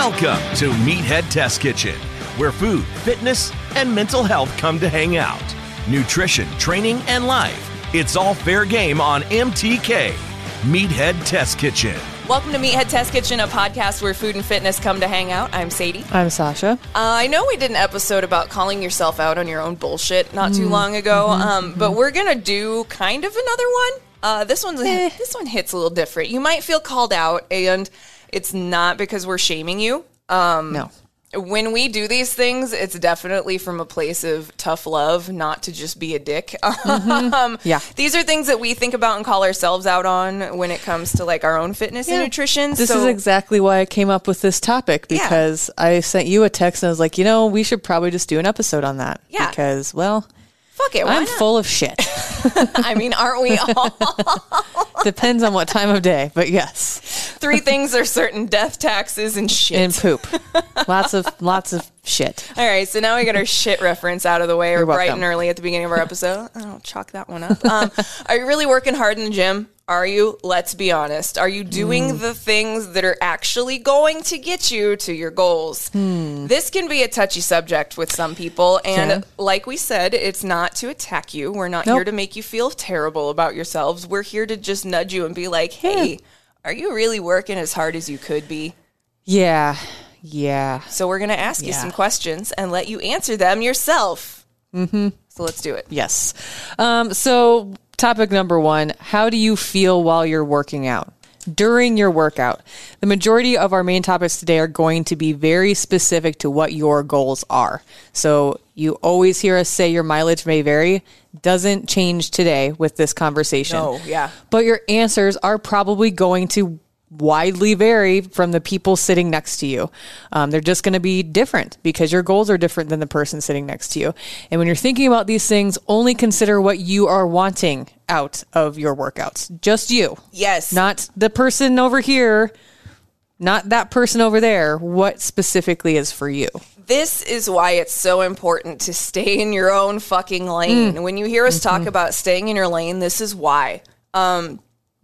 Welcome to Meathead Test Kitchen, where food, fitness, and mental health come to hang out. Nutrition, training, and life. It's all fair game on MTK. Meathead Test Kitchen. Welcome to Meathead Test Kitchen, a podcast where food and fitness come to hang out. I'm Sadie. Uh, I'm Sasha. I know we did an episode about calling yourself out on your own bullshit not too long ago, um, but we're gonna do kind of another one. Uh, this one's this one hits a little different. You might feel called out, and it's not because we're shaming you. Um, No. when we do these things, it's definitely from a place of tough love, not to just be a dick. um, Yeah. these are things that we think about and call ourselves out on when it comes to like our own fitness and nutrition. This so, is exactly why I came up with this topic Yeah. because I sent you a text and I was like, you know, we should probably just do an episode on that. Yeah. Because, well, fuck it. I'm not? full of shit. I mean, aren't we all? Depends on what time of day, but yes. Three things are certain: death, taxes, and shit. And poop. lots of lots of shit. All right, so now we got our shit reference out of the way, or bright and early at the beginning of our episode. I'll chalk that one up. Um, are you really working hard in the gym? Are you? Let's be honest. Are you doing Mm. the things that are actually going to get you to your goals? Hmm. This can be a touchy subject with some people. And Can. like we said, it's not to attack you. We're not Nope. here to make you feel terrible about yourselves. We're here to just nudge you and be like, hey, are you really working as hard as you could be? Yeah. Yeah. So we're going to ask you some questions and let you answer them yourself. Mm-hmm. So let's do it. Yes. Um, so, topic number one How do you feel while you're working out? During your workout, the majority of our main topics today are going to be very specific to what your goals are. So, you always hear us say your mileage may vary. Doesn't change today with this conversation. No, yeah. But your answers are probably going to widely vary from the people sitting next to you. Um, they're just going to be different because your goals are different than the person sitting next to you. And when you're thinking about these things, only consider what you are wanting out of your workouts. Just you. Yes. Not the person over here, not that person over there. What specifically is for you? This is why it's so important to stay in your own fucking lane. When you hear us talk about staying in your lane, this is why. Um,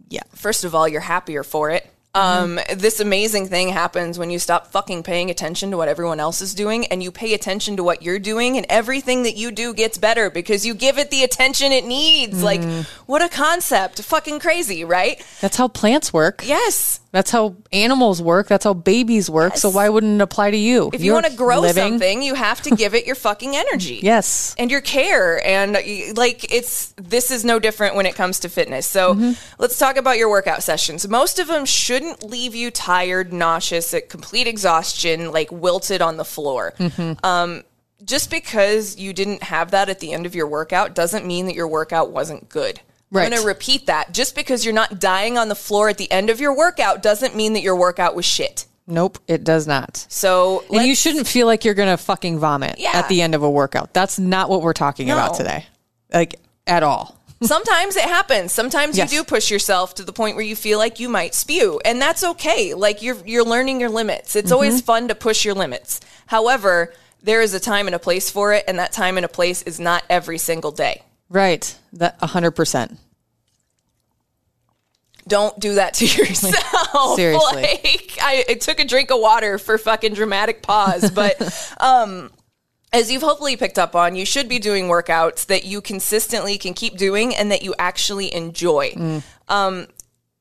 Yeah. first of all, you're happier for it. Um, this amazing thing happens when you stop fucking paying attention to what everyone else is doing and you pay attention to what you're doing, and everything that you do gets better because you give it the attention it needs. Like, what a concept! Fucking crazy, right? That's how plants work. Yes. That's how animals work. That's how babies work. So why wouldn't it apply to you? If you want to grow living- something, you have to give it your fucking energy. Yes. and your care and like it's this is no different when it comes to fitness so Mm-hmm. let's talk about your workout sessions most of them shouldn't leave you tired nauseous at complete exhaustion like wilted on the floor Mm-hmm. um, just because you didn't have that at the end of your workout doesn't mean that your workout wasn't good Right. I'm going to repeat that. Just because you're not dying on the floor at the end of your workout doesn't mean that your workout was shit. Nope, it does not. So, And you shouldn't feel like you're going to fucking vomit Yeah. at the end of a workout. That's not what we're talking about today. Like at all. Sometimes it happens. Sometimes Yes. you do push yourself to the point where you feel like you might spew, and that's okay. Like you're you're learning your limits. It's always Mm-hmm. fun to push your limits. However, there is a time and a place for it, and that time and a place is not every single day. Right. That 100%. Don't do that to yourself. Seriously. Like I, I took a drink of water for fucking dramatic pause, but um as you've hopefully picked up on, you should be doing workouts that you consistently can keep doing and that you actually enjoy. Um,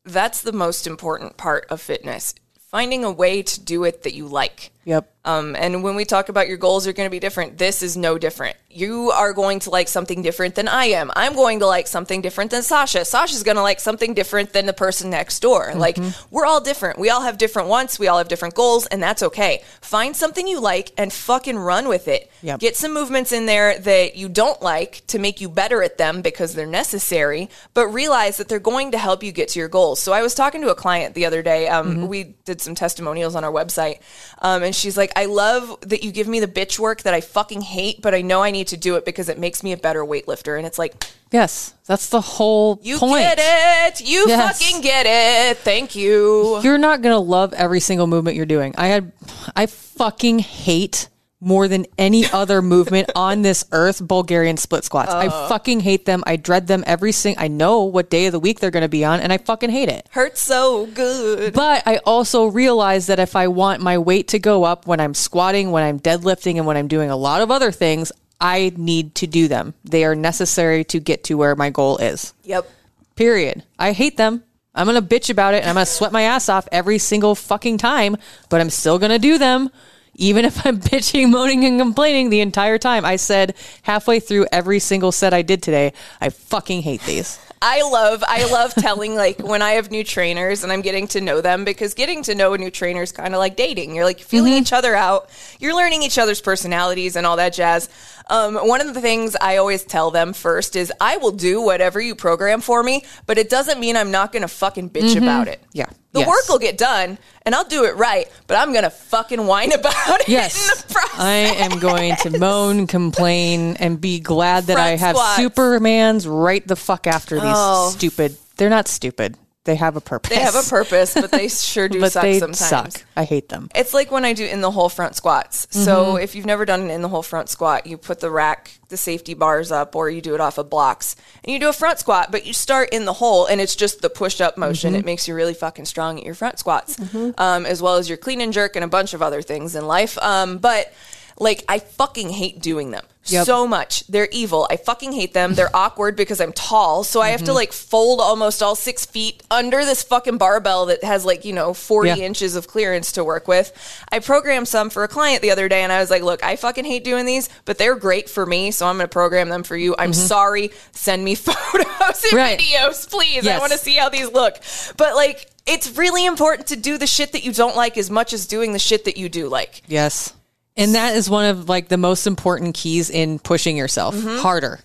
that's the most important part of fitness. Finding a way to do it that you like. Yep. Um, and when we talk about your goals are going to be different, this is no different. You are going to like something different than I am. I'm going to like something different than Sasha. Sasha's going to like something different than the person next door. Mm-hmm. Like, we're all different. We all have different wants. We all have different goals, and that's okay. Find something you like and fucking run with it. Yep. Get some movements in there that you don't like to make you better at them because they're necessary, but realize that they're going to help you get to your goals. So I was talking to a client the other day. Um, Mm-hmm. We did some testimonials on our website, um, and she's like, I love that you give me the bitch work that I fucking hate, but I know I need to do it because it makes me a better weightlifter. And it's like, Yes. That's the whole point. you point. get it. You Yes. fucking get it. Thank you. You're not going to love every single movement you're doing. I had, I fucking hate more than any other movement on this earth Bulgarian split squats. I oh. fucking hate them. I dread them every single, I know what day of the week they're going to be on and I fucking hate it. Hurts so good. But I also realize that if I want my weight to go up when I'm squatting, when I'm deadlifting, and when I'm doing a lot of other things, I need to do them. They are necessary to get to where my goal is. Yep. Period. I hate them. I'm going to bitch about it and I'm going to sweat my ass off every single fucking time, but I'm still going to do them. Even if I'm bitching, moaning, and complaining the entire time. I said halfway through every single set I did today, I fucking hate these. I love I love telling like when I have new trainers and I'm getting to know them because getting to know a new trainer is kind of like dating. You're like feeling Mm-hmm. each other out. You're learning each other's personalities and all that jazz. Um, one of the things I always tell them first is I will do whatever you program for me, but it doesn't mean I'm not going to fucking bitch about it. Mm-hmm. Yeah. The Yes. work will get done and I'll do it right, but I'm going to fucking whine about it Yes. in the process. I am going to moan, complain, and be glad that Front I have squats. Supermans right the fuck after these Oh. stupid. They're not stupid. They have a purpose. They have a purpose, but they sure do but suck they sometimes. suck. I hate them. It's like when I do in the hole front squats. Mm-hmm. So if you've never done an in the hole front squat, you put the rack, the safety bars up, or you do it off of blocks, and you do a front squat. But you start in the hole, and it's just the push up motion. Mm-hmm. It makes you really fucking strong at your front squats, um, as well as your clean and jerk and a bunch of other things in life. Um, but like I fucking hate doing them. Yep. So much. They're evil. I fucking hate them. They're awkward because I'm tall. So I have Mm-hmm. to like fold almost all six feet under this fucking barbell that has like, you know, 40 Yeah. inches of clearance to work with. I programmed some for a client the other day and I was like, look, I fucking hate doing these, but they're great for me. So I'm going to program them for you. I'm sorry. Send me photos and Mm-hmm. Right. videos, please. I want to see how these look. But like, it's really important to do the shit that you don't like as much as doing the shit that you do like. Yes. And that is one of like the most important keys in pushing yourself mm-hmm. harder.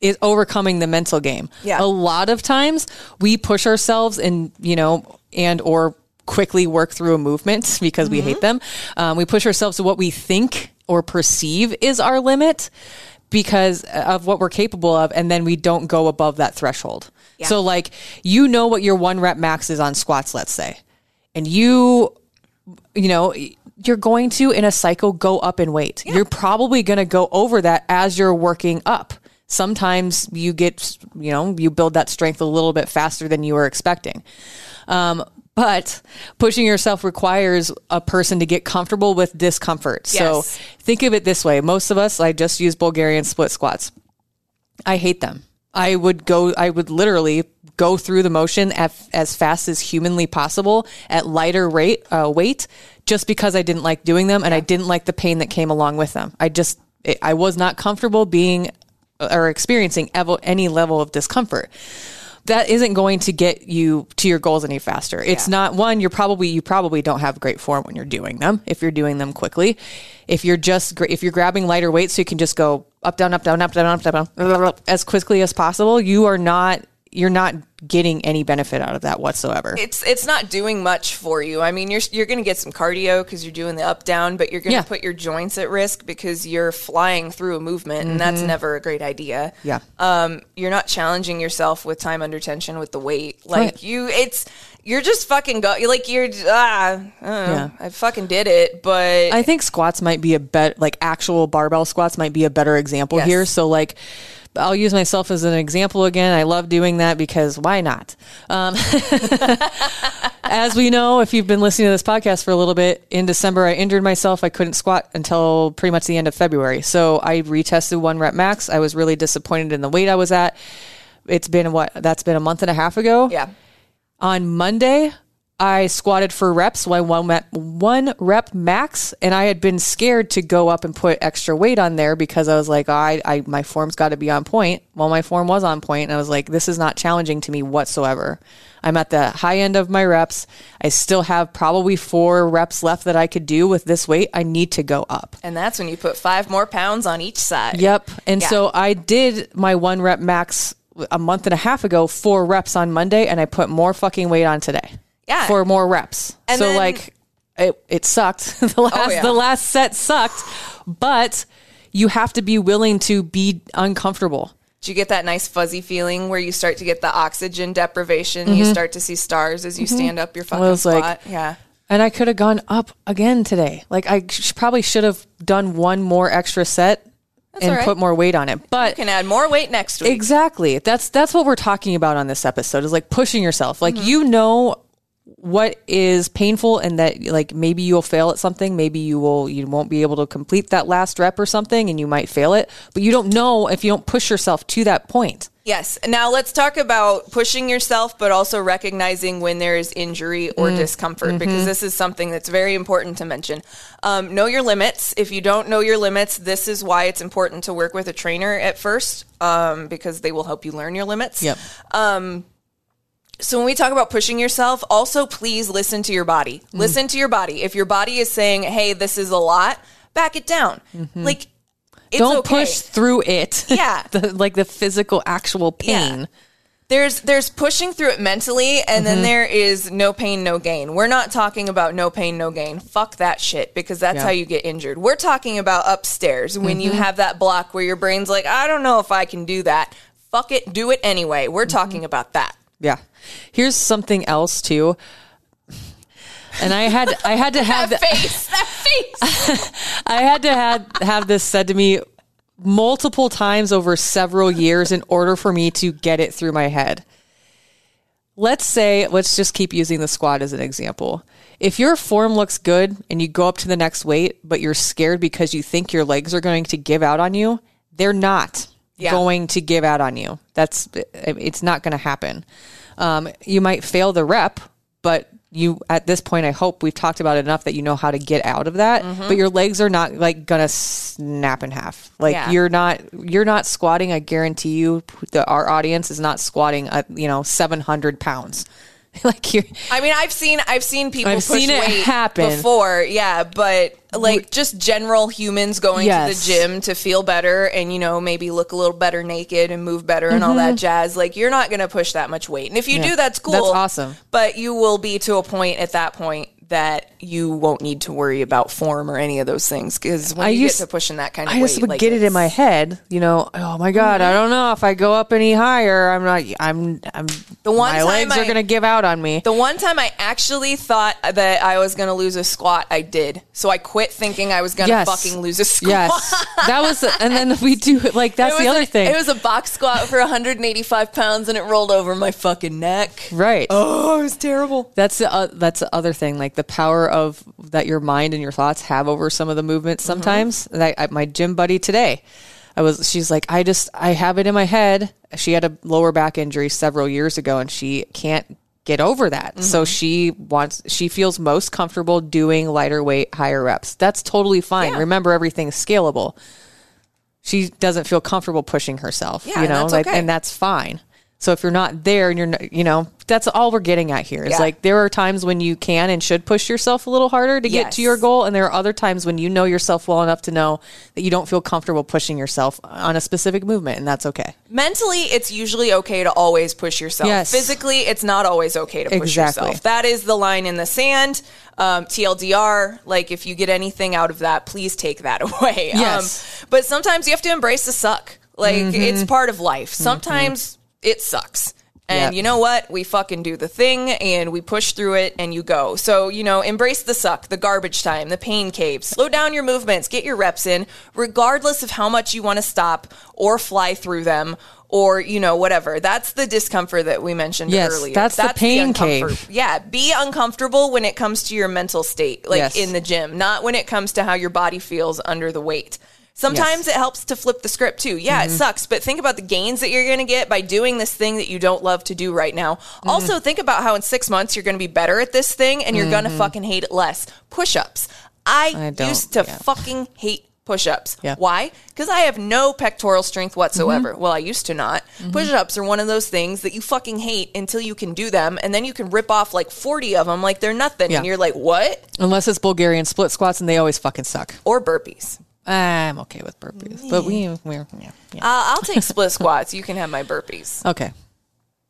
Is overcoming the mental game. Yeah. A lot of times we push ourselves and, you know, and or quickly work through a movement because we hate mm-hmm. them. Um, we push ourselves to what we think or perceive is our limit because uh, of what we're capable of. And then we don't go above that threshold. So like, you know what your one rep max is on squats, let's say, and you you know, you're going to in a cycle go up in weight. You're probably going to go over that as you're working up. Sometimes you get, you know, you build that strength a little bit faster than you were expecting. Um, but pushing yourself requires a person to get comfortable with discomfort. So think of it this way. Most of us, I just use Bulgarian split squats. I hate them. I would go, I would literally go through the motion at, as fast as humanly possible at lighter rate, uh, weight, just because I didn't like doing them and I didn't like the pain that came along with them. I just, it, I was not comfortable being or experiencing evo- any level of discomfort. That isn't going to get you to your goals any faster. It's not one, you're probably, you probably don't have great form when you're doing them, if you're doing them quickly. If you're just, if you're grabbing lighter weights so you can just go up, down, up, down, up, down, up, down, down, as quickly as possible, you are not, you're not getting any benefit out of that whatsoever. it's it's not doing much for you. I mean, you're you're going to get some cardio because you're doing the up down, but you're going to Yeah. put your joints at risk because you're flying through a movement, and that's never a great idea. Yeah. Um, you're not challenging yourself with time under tension with the weight. Like Right. you, it's you're just fucking go. You're like you're ah, I, Yeah. I fucking did it, but I think squats might be a bet like actual barbell squats might be a better example Yes. here. So like I'll use myself as an example again. I love doing that because why not? Um, as we know, if you've been listening to this podcast for a little bit, in December I injured myself. I couldn't squat until pretty much the end of February. So I retested one rep max. I was really disappointed in the weight I was at. It's been what? That's been a month and a half ago. Yeah. On Monday, I squatted for reps, one rep, one rep max, and I had been scared to go up and put extra weight on there because I was like, oh, I, I, my form's got to be on point. Well, my form was on point, and I was like, this is not challenging to me whatsoever. I'm at the high end of my reps. I still have probably four reps left that I could do with this weight. I need to go up. And that's when you put five more pounds on each side. Yep. And Yeah. so I did my one rep max a month and a half ago, four reps on Monday, and I put more fucking weight on today. Yeah. For more reps. And so then- Oh, like it it sucked. the last yeah. the last set sucked, but you have to be willing to be uncomfortable. Do you get that nice fuzzy feeling where you start to get the oxygen deprivation? You start to see stars as you stand up your fucking Mm-hmm. was like- yeah. And I could have gone up again today. Like I sh- probably should have done one more extra set and all right. put more weight on it. But You can add more weight next week. Exactly. That's that's what we're talking about on this episode is like pushing yourself. Like Mm-hmm. you know what is painful and that like maybe you'll fail at something, maybe you will you won't be able to complete that last rep or something and you might fail it, but you don't know if you don't push yourself to that point. Yes. Now let's talk about pushing yourself, but also recognizing when there is injury or Mm. discomfort, Mm-hmm. because this is something that's very important to mention. Um, know your limits. If you don't know your limits, this is why it's important to work with a trainer at first, um, because they will help you learn your limits. So when we talk about pushing yourself, also please listen to your body. Listen to your body. If your body is saying, "Hey, this is a lot," back it down. Like it's don't okay. push through it. Yeah. the, like the physical actual pain. there's there's pushing through it mentally and Mm-hmm. then there is no pain no gain we're not talking about no pain no gain fuck that shit because that's Yeah. Mm-hmm. how you get injured we're talking about upstairs when you have that block where your brain's like i don't know if i can do that fuck it do it anyway we're Mm-hmm. talking about that Yeah. Here's something else too. And I had I had to have that the- face that face I had to have have this said to me multiple times over several years in order for me to get it through my head. Let's say, let's just keep using the squat as an example. If your form looks good and you go up to the next weight, but you're scared because you think your legs are going to give out on you, they're not Yeah. going to give out on you. That's it's not going to happen. Um, you might fail the rep, but you at this point, I hope we've talked about it enough that you know how to get out of that. But your legs are not like gonna snap in half. Like Yeah. you're not you're not squatting. I guarantee you, that our audience is not squatting at you know seven hundred pounds. like you're i mean i've seen i've seen people I've push seen it weight happen. before yeah but like just general humans going Yes. to the gym to feel better and you know maybe look a little better naked and move better and all that jazz like you're not going to push that much weight and if you Mm-hmm. Yeah. do that's cool That's awesome. but you will be to a point at that point that you won't need to worry about form or any of those things because when I you used- get to pushing that kind of I weight just would like, get it in my head, you know. Oh my god, I don't know if I go up any higher, I'm not. I'm. I'm. The one my legs I- are gonna give out on me. The one time I actually thought that I was going to lose a squat, I did. So I quit thinking I was going to Yes. fucking lose a squat. yes, that was. And then we do it like that's the other a- thing, It was a box squat for 185 pounds and it rolled over my fucking neck. right? Oh, it was terrible. That's the uh, that's the other thing, like the power of that your mind and your thoughts have over some of the movements. Mm-hmm. Sometimes, like I, my gym buddy today, I was. She's like, I just I have it in my head. She had a lower back injury several years ago, and she can't get over that. Mm-hmm. So she wants. She feels most comfortable doing lighter weight, higher reps. That's totally fine. Yeah. Remember, everything's scalable. She doesn't feel comfortable pushing herself. Yeah, you and know, that's like, and that's fine. So if you're not there and you're, not, you know, that's all we're getting at here. Is Yeah. like there are times when you can and should push yourself a little harder to get to your goal, and there are other times when you know yourself well enough to know that you don't feel comfortable pushing yourself on a specific movement, and that's okay. Mentally, it's usually okay to always push yourself. Yes. Physically, it's not always okay to push Exactly. yourself. That is the line in the sand. Um, TLDR, like if you get anything out of that, please take that away. Yes. Um, but sometimes you have to embrace the suck. Like Mm-hmm. it's part of life. Sometimes it sucks. And Yep. you know what? We fucking do the thing and we push through it and you go. So, you know, embrace the suck, the garbage time, the pain caves. Slow down your movements, get your reps in, regardless of how much you want to stop or fly through them or, you know, whatever. That's the discomfort that we mentioned Yes, earlier. that's the pain uncomfort- cave. Yeah, be uncomfortable when it comes to your mental state, like Yes. in the gym, not when it comes to how your body feels under the weight. Sometimes Yes. it helps to flip the script too. Yeah, it mm-hmm. sucks, but think about the gains that you're going to get by doing this thing that you don't love to do right now. Also, mm. think about how in six months you're going to be better at this thing and you're going to mm-hmm. fucking hate it less. Push ups. I, I used to yeah. fucking hate push ups. Yeah. Why? Because I have no pectoral strength whatsoever. Mm-hmm. Well, I used to not. Push ups are one of those things that you fucking hate until you can do them, and then you can rip off like 40 of them like they're nothing. Yeah. And you're like, what? Unless it's Bulgarian split squats, and they always fucking suck. Or burpees. I'm okay with burpees, but we we're yeah, yeah. Uh, I'll take split squats. You can have my burpees. okay.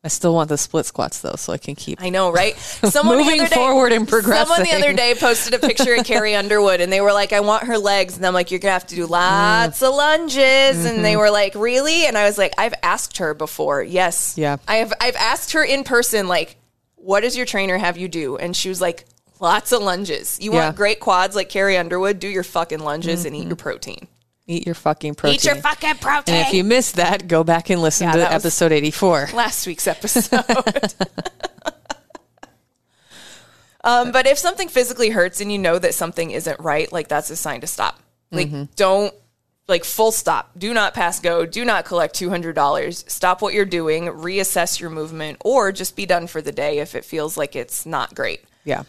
I still want the split squats though, so I can keep. I know, right? Someone the other day- forward and Someone the other day posted a picture of Carrie Underwood, and they were like, "I want her legs," and I'm like, "You're gonna have to do lots of lunges," and they were like, "Really?" And I was like, "I've asked her before. Yes, Yeah. I have. I've asked her in person, like, what does your trainer have you do?" And she was like, "Lots of lunges. You Yeah. want great quads like Carrie Underwood? Do your fucking lunges and eat your protein. Eat your fucking protein. Eat your fucking protein." and if you missed that, go back and listen Yeah, to that was- episode 84. last week's episode. um, but if something physically hurts and you know that something isn't right, like that's a sign to stop. Like, don't, like, full stop. Do not pass go. Do not collect $200. Stop what you're doing, reassess your movement, or just be done for the day if it feels like it's not great. Yeah.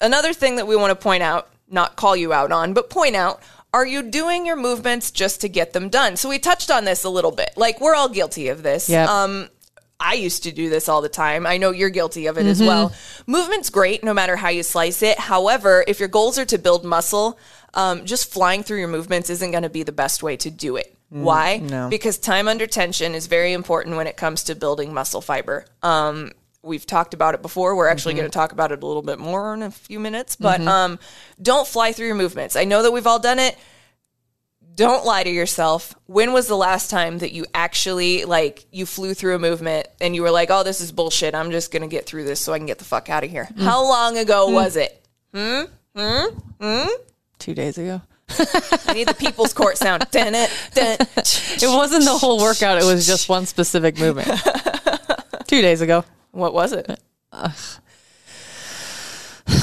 Another thing that we want to point out, not call you out on, but point out, are you doing your movements just to get them done? So we touched on this a little bit. Like we're all guilty of this. Yep. Um I used to do this all the time. I know you're guilty of it as well. Movement's great no matter how you slice it. However, if your goals are to build muscle, um, just flying through your movements isn't going to be the best way to do it. Why? no. Because time under tension is very important when it comes to building muscle fiber. Um, we've talked about it before. We're actually mm-hmm. going to talk about it a little bit more in a few minutes. But mm-hmm. um, don't fly through your movements. I know that we've all done it. Don't lie to yourself. When was the last time that you actually like you flew through a movement and you were like, "Oh, this is bullshit. I'm just going to get through this so I can get the fuck out of here." Mm. How long ago mm. was it? Hmm? Hmm? Hmm? Two days ago. I need the people's court sound. Dun it, dun. It wasn't the whole workout, it was just one specific movement. Two days ago. What was it?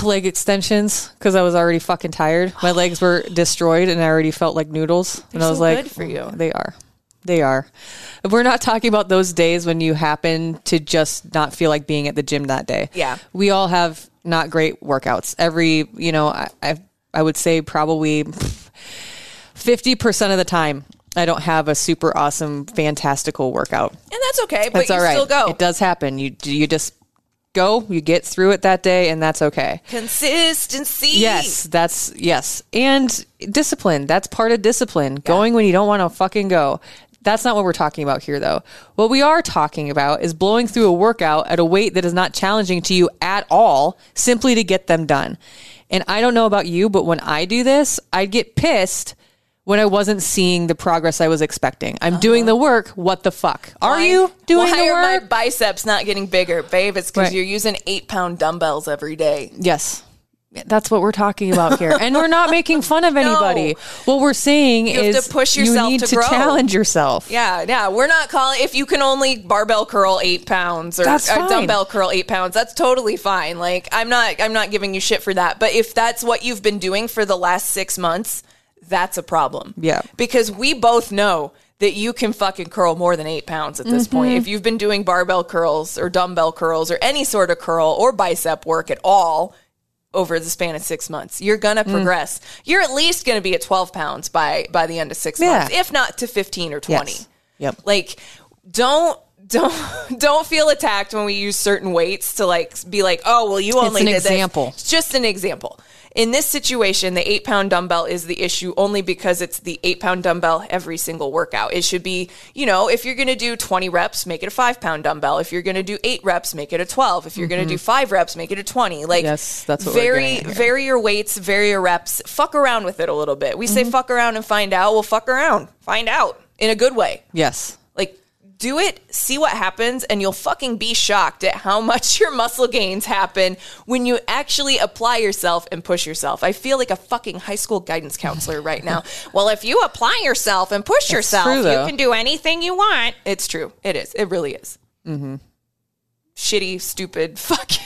Leg extensions because I was already fucking tired. My legs were destroyed and I already felt like noodles. and I was so like, good for you. They are. They are. We're not talking about those days when you happen to just not feel like being at the gym that day. Yeah. We all have not great workouts. Every, you know, I, I, I would say probably 50% of the time, I don't have a super awesome, fantastical workout. And that's okay, but That's you all right. still go. It does happen. You you just go, you get through it that day, and that's okay. Consistency. Yes, that's yes, and discipline. That's part of discipline. Going when you don't want to fucking go. That's not what we're talking about here, though. What we are talking about is blowing through a workout at a weight that is not challenging to you at all, simply to get them done. And I don't know about you, but when I do this, I get pissed when I wasn't seeing the progress I was expecting. I'm doing uh-huh. the work. What the fuck? Are Why- you doing why the are my biceps not getting bigger, babe? It's because Right. you're using eight pound dumbbells every day. Yes. That's what we're talking about here. And we're not making fun of anybody. What we're saying You is to push yourself you need to to, challenge yourself. Yeah, yeah. We're not calling if you can only barbell curl eight pounds or, or dumbbell curl eight pounds. That's totally fine. Like I'm not I'm not giving you shit for that. But if that's what you've been doing for the last six months, that's a problem. Yeah. Because we both know that you can fucking curl more than eight pounds at this Mm-hmm. point. If you've been doing barbell curls or dumbbell curls or any sort of curl or bicep work at all over the span of six months, you're Mm. gonna progress. You're at least gonna be at 12 pounds by by the end of six Yeah. months, if not to 15 or 20 Yes. Yep. like don't don't don't feel attacked when we use certain weights to like be like oh well you only an did this." example. it's just an example in this situation the eight pound dumbbell is the issue only because it's the eight pound dumbbell every single workout. It should be you know if you're going to do 20 reps make it a five pound dumbbell. If you're going to do eight reps make it a 12 if you're going to do five reps make it a 20 like Mm-hmm. Yes, that's what here. vary your weights vary your reps. Fuck around with it a little bit. We Mm-hmm. say fuck around and find out. Well fuck around. Find out in a good way. Yes. Do it, see what happens, and you'll fucking be shocked at how much your muscle gains happen when you actually apply yourself and push yourself. I feel like a fucking high school guidance counselor right now. well, if you apply yourself and push yourself, true, you can do anything you want. It's true. It is. It really is. Mm-hmm. Shitty, stupid, fucking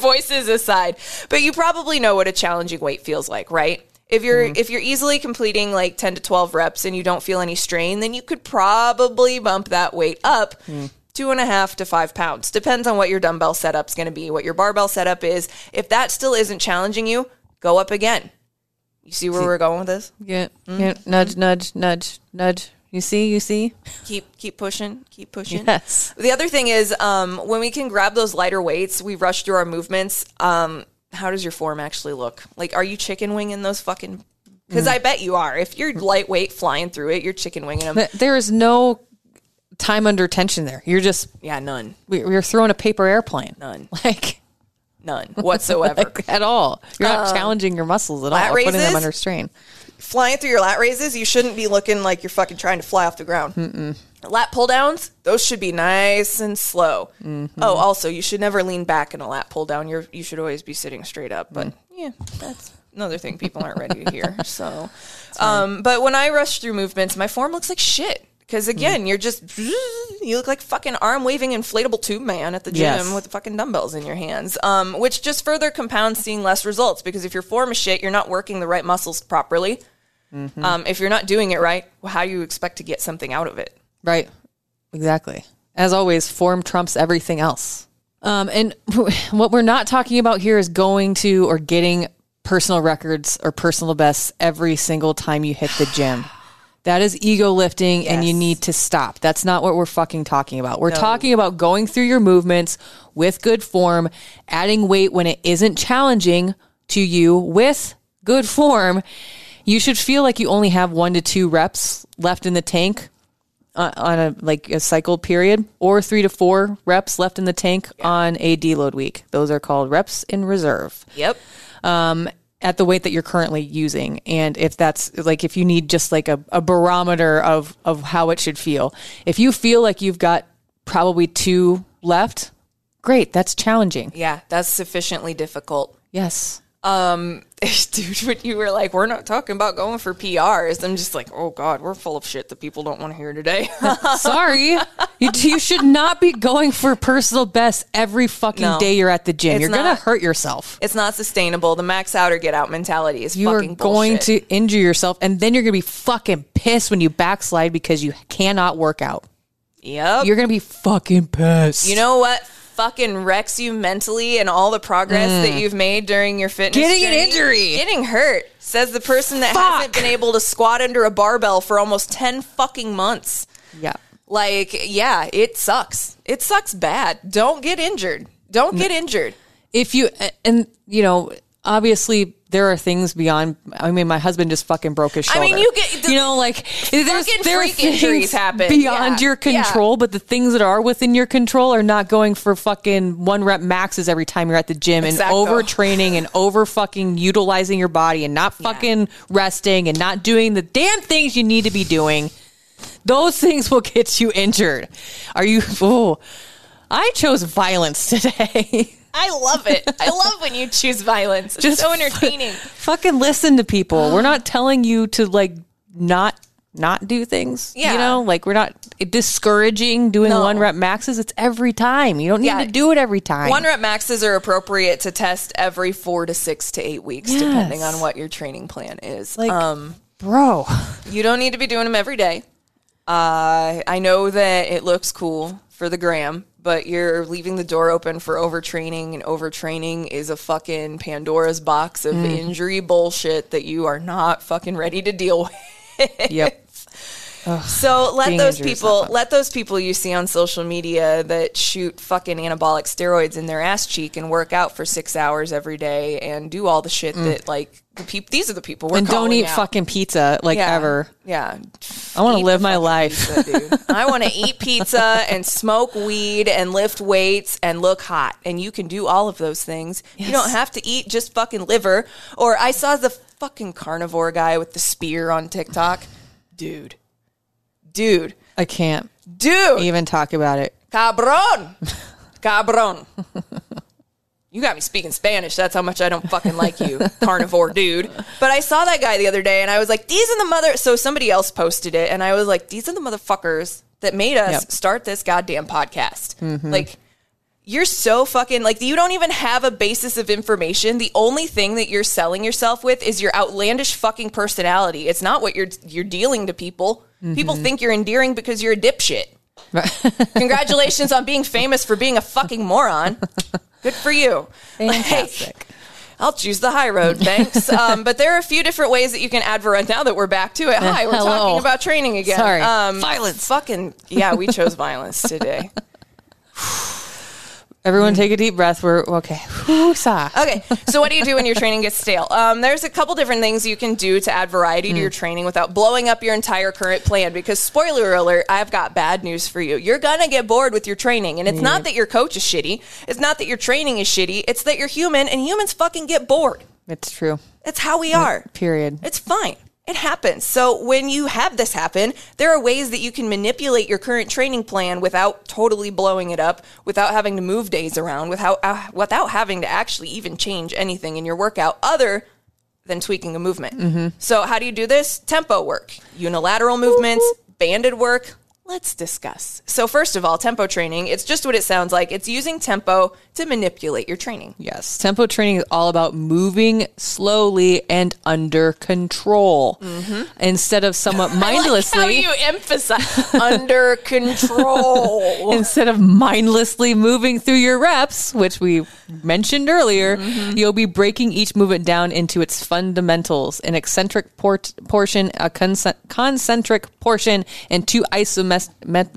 voices aside. But you probably know what a challenging weight feels like, right? If you're if you're easily completing like 10 to 12 reps and you don't feel any strain, then you could probably bump that weight up two and a half to five pounds. Depends on what your dumbbell setup's gonna be, what your barbell setup is. If that still isn't challenging you, go up again. You see where we're going with this? Yeah, yeah. Nudge, nudge, nudge, nudge. You see, you see. Keep keep pushing, keep pushing. Yes. The other thing is, um, when we can grab those lighter weights, we rush through our movements. Um, how does your form actually look? Like, are you chicken winging those fucking? Because mm. I bet you are. If you're lightweight flying through it, you're chicken winging them. There is no time under tension there. You're just Yeah, none, we- we're throwing a paper airplane. none, Like none whatsoever. like, at all. You're not um, challenging your muscles at all, lat putting them raises? under strain. flying through your lat raises, you shouldn't be looking like you're fucking trying to fly off the ground. Lat pull downs, those should be nice and slow. Oh, also, you should never lean back in a lat pull down. You're you should always be sitting straight up. But yeah, that's another thing people aren't ready to hear. So, um, but when I rush through movements, my form looks like shit. Because again, you're just you look like fucking arm waving inflatable tube man at the gym Yes. with fucking dumbbells in your hands, um, which just further compounds seeing less results. Because if your form is shit, you're not working the right muscles properly. Um, if you're not doing it right, well, how do you expect to get something out of it? Right. Exactly. As always, form trumps everything else. Um, and what we're not talking about here is going to or getting personal records or personal bests every single time you hit the gym. That is ego lifting and you need to stop. That's not what we're fucking talking about. We're talking about going through your movements with good form, adding weight when it isn't challenging to you with good form. You should feel like you only have one to two reps left in the tank on a like a cycled period or three to four reps left in the tank on a deload week. Those are called reps in reserve Yep. um, at the weight that you're currently using. And if that's like if you need just like a, a barometer of of how it should feel. If you feel like you've got probably two left, great. That's challenging. Yeah, that's sufficiently difficult. Yes. Um, dude, when you were like, we're not talking about going for PRs, I'm just like, oh God, we're full of shit that people don't want to hear today. Sorry. you, you should not be going for personal best every fucking No. day you're at the gym. You're going to hurt yourself. it's not sustainable. The max out or get out mentality is you are going bullshit. to injure yourself and then you're going to be fucking pissed when you backslide because you cannot work out. Yep. You're going to be fucking pissed. You know what fucking wrecks you mentally and all the progress that you've made during your fitness? Mm. Getting an injury. Getting hurt. Says the person that hasn't been able to squat under a barbell for almost 10 fucking months. Yeah. Like, yeah, it sucks. It sucks bad. Don't get injured. Don't get injured. If you and you know, obviously there are things beyond I mean my husband just fucking broke his shoulder. I mean, you get- you know like there's there are injuries things happen. beyond Yeah. your control, but the things that are within your control are not going for fucking one rep maxes every time you're at the gym and Exacto. overtraining and over fucking utilizing your body and not fucking resting and not doing the damn things you need to be doing. Those things will get you injured. Are you oh I chose violence today. I love it. I love when you choose violence. It's Just so entertaining. fucking listen to people. We're not telling you to like not not do things. Yeah. You know, like we're not discouraging doing No. one rep maxes. It's every time. You don't need Yeah. to do it every time. One rep maxes are appropriate to test every four to six to eight weeks, Yes. depending on what your training plan is. like um, bro. you don't need to be doing them every day. Uh, I know that it looks cool for the gram, but you're leaving the door open for overtraining, and overtraining is a fucking Pandora's box of Mm. injury bullshit that you are not fucking ready to deal with. Yep. So let those people, let those people you see on social media that shoot fucking anabolic steroids in their ass cheek and work out for six hours every day and do all the shit that like the people. These are the people we're Mm. and don't eat out. fucking pizza like Yeah. ever. Yeah, I want to live my life. pizza. I want to eat pizza and smoke weed and lift weights and look hot. And you can do all of those things. You don't have to eat just fucking liver. Or I saw the fucking carnivore guy with the spear on TikTok. Dude. Dude. I can't. dude, Even talk about it. cabron, cabron. You got me speaking Spanish. That's how much I don't fucking like you, carnivore dude. But I saw that guy the other day and I was like, these are the mother. So somebody else posted it and I was like, these are the motherfuckers that made us Yep. start this goddamn podcast. Mm-hmm. Like, you're so fucking like you don't even have a basis of information. The only thing that you're selling yourself with is your outlandish fucking personality. It's not what you're you're dealing to people. People think you're endearing because you're a dipshit. Congratulations on being famous for being a fucking moron. Good for you. Fantastic. Like, I'll choose the high road, thanks. um, but there are a few different ways that you can advert. Now that we're back to it, hi, we're Hello. talking about training again. Sorry. um, Violence. Fucking yeah, we chose violence today. Everyone take a deep breath. We're okay. Okay, so what do you do when your training gets stale? Um, there's a couple different things you can do to add variety to your training without blowing up your entire current plan. Because spoiler alert, I've got bad news for you. You're gonna get bored with your training, and it's not that your coach is shitty. It's not that your training is shitty. It's that you're human, and humans fucking get bored. It's true. It's how we are. Period. It's fine. It happens. So when you have this happen, there are ways that you can manipulate your current training plan without totally blowing it up, without having to move days around, without uh, without having to actually even change anything in your workout other than tweaking a movement. So how do you do this? Tempo work, unilateral movements, banded work. Let's discuss. So first of all, tempo training, it's just what it sounds like. It's using tempo to manipulate your training. Yes. Tempo training is all about moving slowly and under control mm-hmm. instead of somewhat mindlessly. How you emphasize under control. Instead of mindlessly moving through your reps, which we mentioned earlier, mm-hmm. you'll be breaking each movement down into its fundamentals an eccentric port- portion, a concent- concentric portion, and two isometric.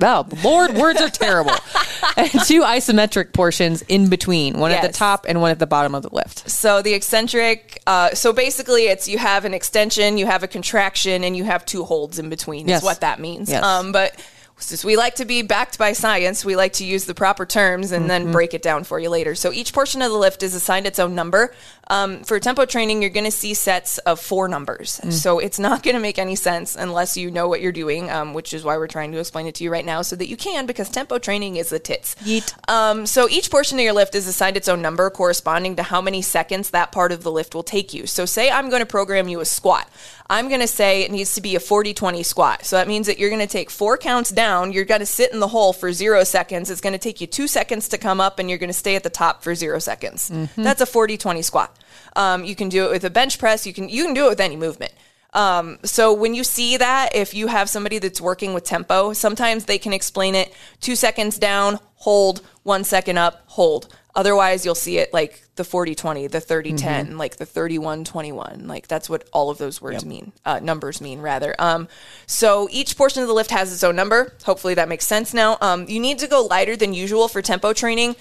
Oh, Lord, words are terrible. and two isometric portions in between, one at the Yes. top and one at the bottom of the lift. So the eccentric, uh, so basically, it's you have an extension, you have a contraction, and you have two holds in between. Yes. Is what that means. Yes. Um, but since we like to be backed by science, we like to use the proper terms and Mm-hmm. then break it down for you later. So each portion of the lift is assigned its own number. Um, for tempo training, you're going to see sets of four numbers. Mm. So it's not going to make any sense unless you know what you're doing, um, which is why we're trying to explain it to you right now so that you can, because tempo training is the tits. Yeet. Um, so each portion of your lift is assigned its own number corresponding to how many seconds that part of the lift will take you. So say I'm going to program you a squat. I'm going to say it needs to be a 40 20 squat. So that means that you're going to take four counts down. You're going to sit in the hole for zero seconds. It's going to take you two seconds to come up and you're going to stay at the top for zero seconds. That's a 40 20 squat. Um, you can do it with a bench press. You can, you can do it with any movement. Um, so when you see that, if you have somebody that's working with tempo, sometimes they can explain it two seconds down, hold, one second up, hold. Otherwise, you'll see it like the 40 20, the 30 10, like the 31 21. Like that's what all of those words mean, uh, numbers mean, rather. Um, so each portion of the lift has its own number. Hopefully that makes sense now. Um, you need to go lighter than usual for tempo training.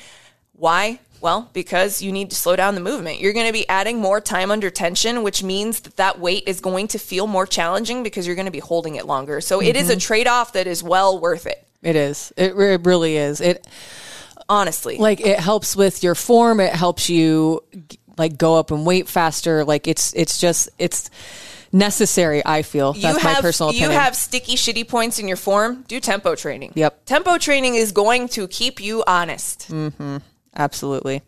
Why? Well, because you need to slow down the movement. You're going to be adding more time under tension, which means that that weight is going to feel more challenging because you're going to be holding it longer. So it is a mm-hmm. trade off that is well worth it, It is. It, re- it really is. It honestly. like it helps with your form. It helps you like go up and weight faster. Like it's it's just it's necessary. I feel that's you have my personal you have sticky shitty points in your form. Do tempo training. Yep. Tempo training is going to keep you honest. Mm-hmm. Absolutely.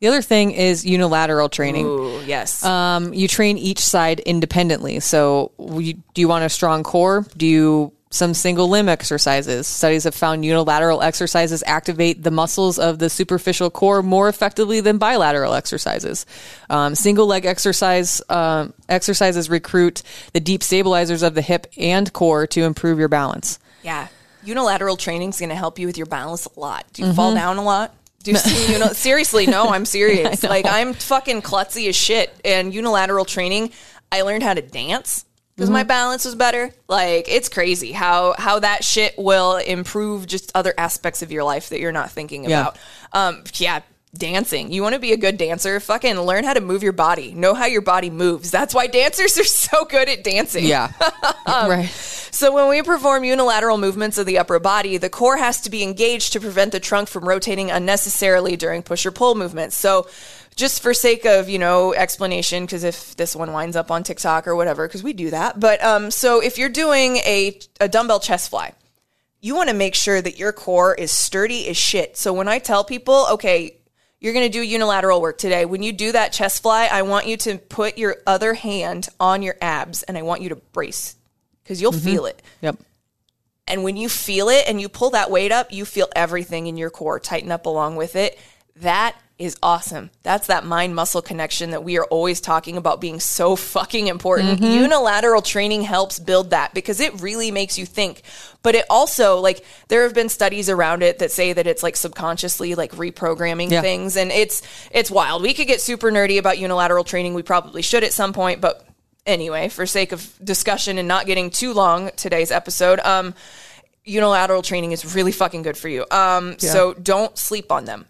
The other thing is unilateral training. Ooh, yes. Um, you train each side independently. So, we, do you want a strong core? Do you some single limb exercises? Studies have found unilateral exercises activate the muscles of the superficial core more effectively than bilateral exercises. Um, single leg exercise um, exercises recruit the deep stabilizers of the hip and core to improve your balance. Yeah. Unilateral training is going to help you with your balance a lot. Do you Mm-hmm. fall down a lot? Do you, you know, seriously, no, I'm serious. like I'm fucking klutzy as shit. And unilateral training, I learned how to dance because Mm-hmm. my balance was better. Like it's crazy how how that shit will improve just other aspects of your life that you're not thinking Yeah. about. Um, yeah. Dancing. You want to be a good dancer? Fucking learn how to move your body. Know how your body moves. That's why dancers are so good at dancing. Yeah. right. So when we perform unilateral movements of the upper body, the core has to be engaged to prevent the trunk from rotating unnecessarily during push or pull movements. So just for sake of, you know, explanation, because if this one winds up on TikTok or whatever, because we do that. But um, so if you're doing a, a dumbbell chest fly, you want to make sure that your core is sturdy as shit. So when I tell people, okay, you're going to do unilateral work today. When you do that chest fly, I want you to put your other hand on your abs and I want you to brace because you'll mm-hmm. feel it. Yep. And when you feel it and you pull that weight up, you feel everything in your core tighten up along with it. That is awesome. That's that mind muscle connection that we are always talking about being so fucking important. Unilateral training helps build that because it really makes you think. But it also, like, there have been studies around it that say that it's like subconsciously like reprogramming Yeah. things. And it's, it's wild. We could get super nerdy about unilateral training. We probably should at some point, but anyway, for sake of discussion and not getting too long today's episode, um, unilateral training is really fucking good for you. Um, so don't sleep on them.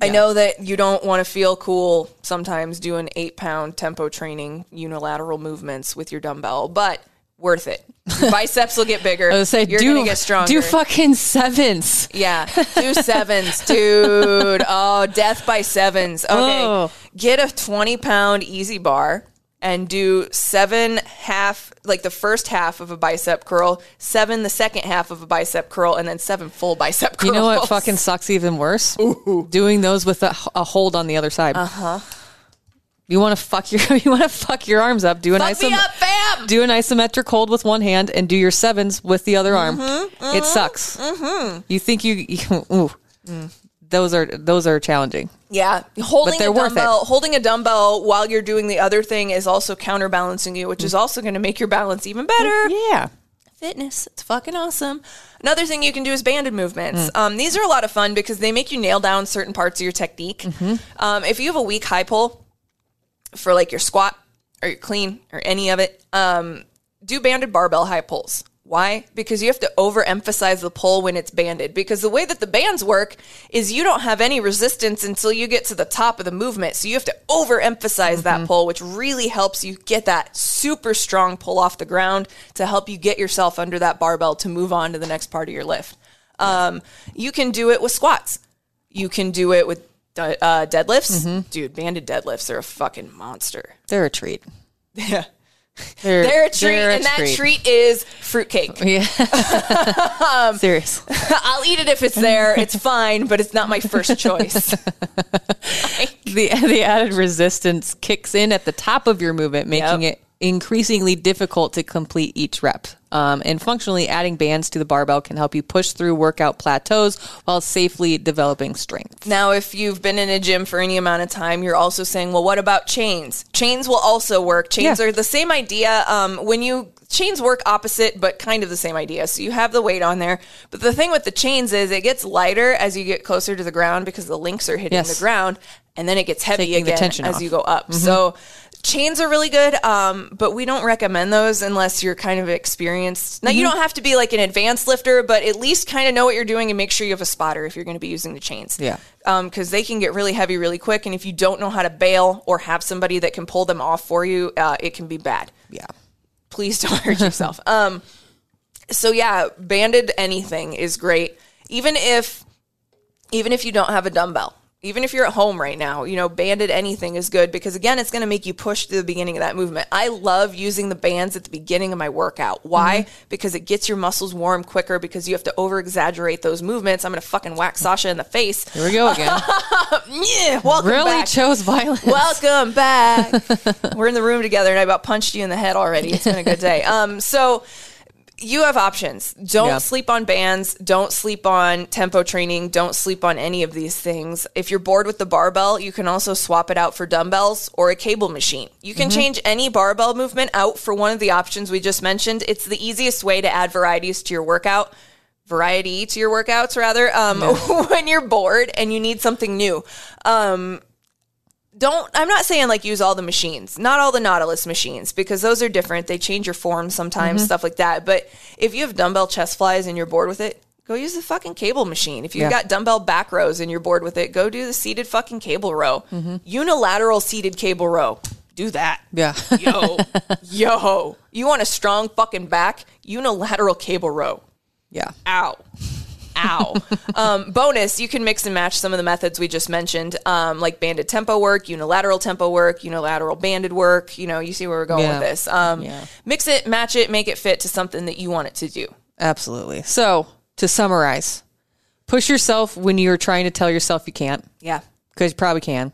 I know that you don't want to feel cool sometimes doing eight pound tempo training unilateral movements with your dumbbell, but worth it. Your biceps will get bigger. I was say, You're do, gonna get stronger. do fucking sevens. Yeah, do sevens, dude. Oh, death by sevens. Okay, Oh. get a twenty pound EZ bar and do seven half, like the first half of a bicep curl, seven the second half of a bicep curl, and then seven full bicep curls. You know what fucking sucks even worse? Doing those with a, a hold on the other side. Uh huh. You want to fuck your you want to fuck your arms up. Do an Fuck isom- up, fam. do an isometric hold with one hand and do your sevens with the other arm. Mm-hmm, It sucks. You think you, you ooh, those are those are challenging. Yeah, holding a dumbbell, holding a dumbbell while you're doing the other thing is also counterbalancing you, which is also going to make your balance even better. Yeah. fitness. It's fucking awesome. Another thing you can do is banded movements. Um, these are a lot of fun because they make you nail down certain parts of your technique. Um, if you have a weak high pull for like your squat or your clean or any of it, um, do banded barbell high pulls. Why? Because you have to overemphasize the pull when it's banded. Because the way that the bands work is you don't have any resistance until you get to the top of the movement. So you have to overemphasize that pull, which really helps you get that super strong pull off the ground to help you get yourself under that barbell to move on to the next part of your lift. Um, you can do it with squats. You can do it with uh, deadlifts. Dude, banded deadlifts are a fucking monster. They're a treat. Yeah. They're, They're a treat, they're a and that treat is fruitcake. Yeah. Um, Seriously. I'll eat it if it's there. It's fine, but it's not my first choice. the the added resistance kicks in at the top of your movement, making Yep. it increasingly difficult to complete each rep. Um, and functionally, adding bands to the barbell can help you push through workout plateaus while safely developing strength. Now, if you've been in a gym for any amount of time, you're also saying, well, what about chains? Chains will also work. Chains Yeah. are the same idea. Um, when you chains work opposite, but kind of the same idea. So you have the weight on there, but the thing with the chains is it gets lighter as you get closer to the ground because the links are hitting Yes. the ground, and then it gets heavy Taking the again tension as off. you go up. So. Chains are really good, um, but we don't recommend those unless you're kind of experienced. Now, you don't have to be like an advanced lifter, but at least kind of know what you're doing and make sure you have a spotter if you're going to be using the chains Yeah. because they can get really heavy really quick. And if you don't know how to bail or have somebody that can pull them off for you, uh, it can be bad. Yeah. Please don't hurt yourself. Um, so yeah, banded anything is great, even if even if you don't have a dumbbell. Even if you're at home right now, you know, banded anything is good because again, it's going to make you push to the beginning of that movement. I love using the bands at the beginning of my workout. Why? Because it gets your muscles warm quicker because you have to over exaggerate those movements. I'm going to fucking whack Sasha in the face. Here we go again. Yeah, welcome back. really back. chose violence. Welcome back. We're in the room together, and I about punched you in the head already. It's been a good day. Um, so you have options. Don't Yeah. sleep on bands. Don't sleep on tempo training. Don't sleep on any of these things. If you're bored with the barbell, you can also swap it out for dumbbells or a cable machine. You can change any barbell movement out for one of the options we just mentioned. It's the easiest way to add varieties to your workout. Variety to your workouts, rather, um, when you're bored and you need something new. Um, don't i'm not saying like use all the machines not all the Nautilus machines because those are different. They change your form sometimes mm-hmm. stuff like that. But if you have dumbbell chest flies and you're bored with it go use the fucking cable machine. If you've Yeah. got dumbbell back rows and you're bored with it go do the seated fucking cable row. Mm-hmm. Unilateral seated cable row. Do that. Yeah. yo. Yo. You want a strong fucking back? Unilateral cable row. Yeah. Ow. Ow. um, bonus, you can mix and match some of the methods we just mentioned, um, like banded tempo work, unilateral tempo work, unilateral banded work. You know, you see where we're going Yeah. with this. Um, Yeah. Mix it, match it, make it fit to something that you want it to do. Absolutely. So, to summarize, push yourself when you're trying to tell yourself you can't, Yeah. Because you probably can.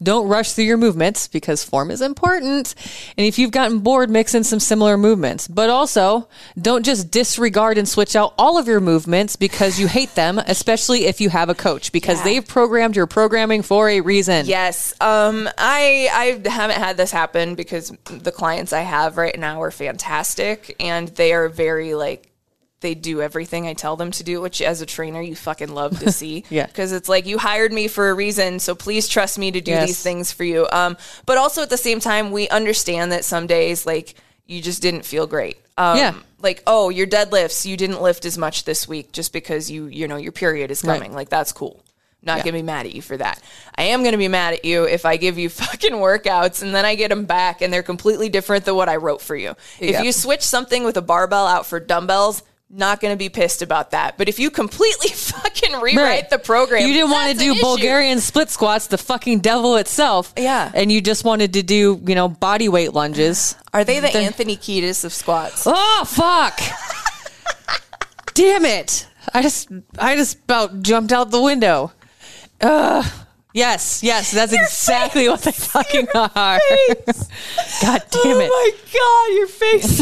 Don't rush through your movements because form is important. And if you've gotten bored, mix in some similar movements. But also, don't just disregard and switch out all of your movements because you hate them, especially if you have a coach, because Yeah. they've programmed your programming for a reason. Yes. Um, I I haven't had this happen because the clients I have right now are fantastic and they are very like they do everything I tell them to do, which as a trainer you fucking love to see. Yeah. Because it's like you hired me for a reason, so please trust me to do Yes. these things for you. Um, but also at the same time, we understand that some days like you just didn't feel great. Um, Yeah. Like, oh, your deadlifts, you didn't lift as much this week just because you, you know, your period is Right. coming. Like, that's cool. Not gonna be mad at you for that. I am gonna be mad at you if I give you fucking workouts and then I get them back and they're completely different than what I wrote for you. If Yeah. you switch something with a barbell out for dumbbells, not gonna be pissed about that. But if you completely fucking rewrite Right. the program, You didn't want to do an issue. Bulgarian split squats, the fucking devil itself. Yeah. And you just wanted to do, you know, body weight lunges. Are they the Anthony Kiedis of squats? Oh fuck! Damn it! I just I just about jumped out the window. Ugh. Yes, yes, that's exactly what they fucking are. Face. God damn oh it! Oh my god, your face.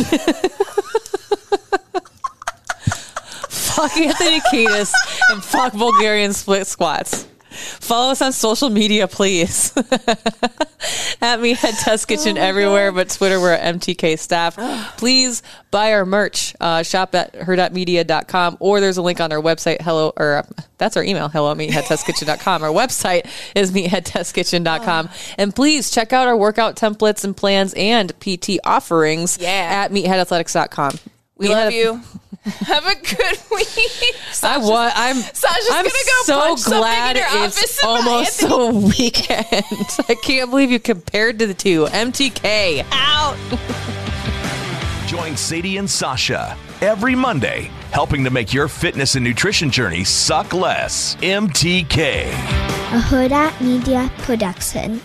Fuck Anthony Kiedis and fuck Bulgarian split squats. Follow us on social media, please. at me at Test Kitchen everywhere, but Twitter we're at MTK Staff. please buy our merch. Uh, shop at her.media.com or there's a link on our website. Hello, or uh, that's our email. Hello at meatheadtestkitchen.com. Our website is meatheadtestkitchen.com. And please check out our workout templates and plans and PT offerings Yeah. at meatheadathletics.com. We love you. Have a good week. I was. I'm. Sasha's I'm gonna go so punch something in glad your it's office almost a weekend. I can't believe you compared to the two. MTK out. Join Sadie and Sasha every Monday, helping to make your fitness and nutrition journey suck less. MTK. a Huda Media Production.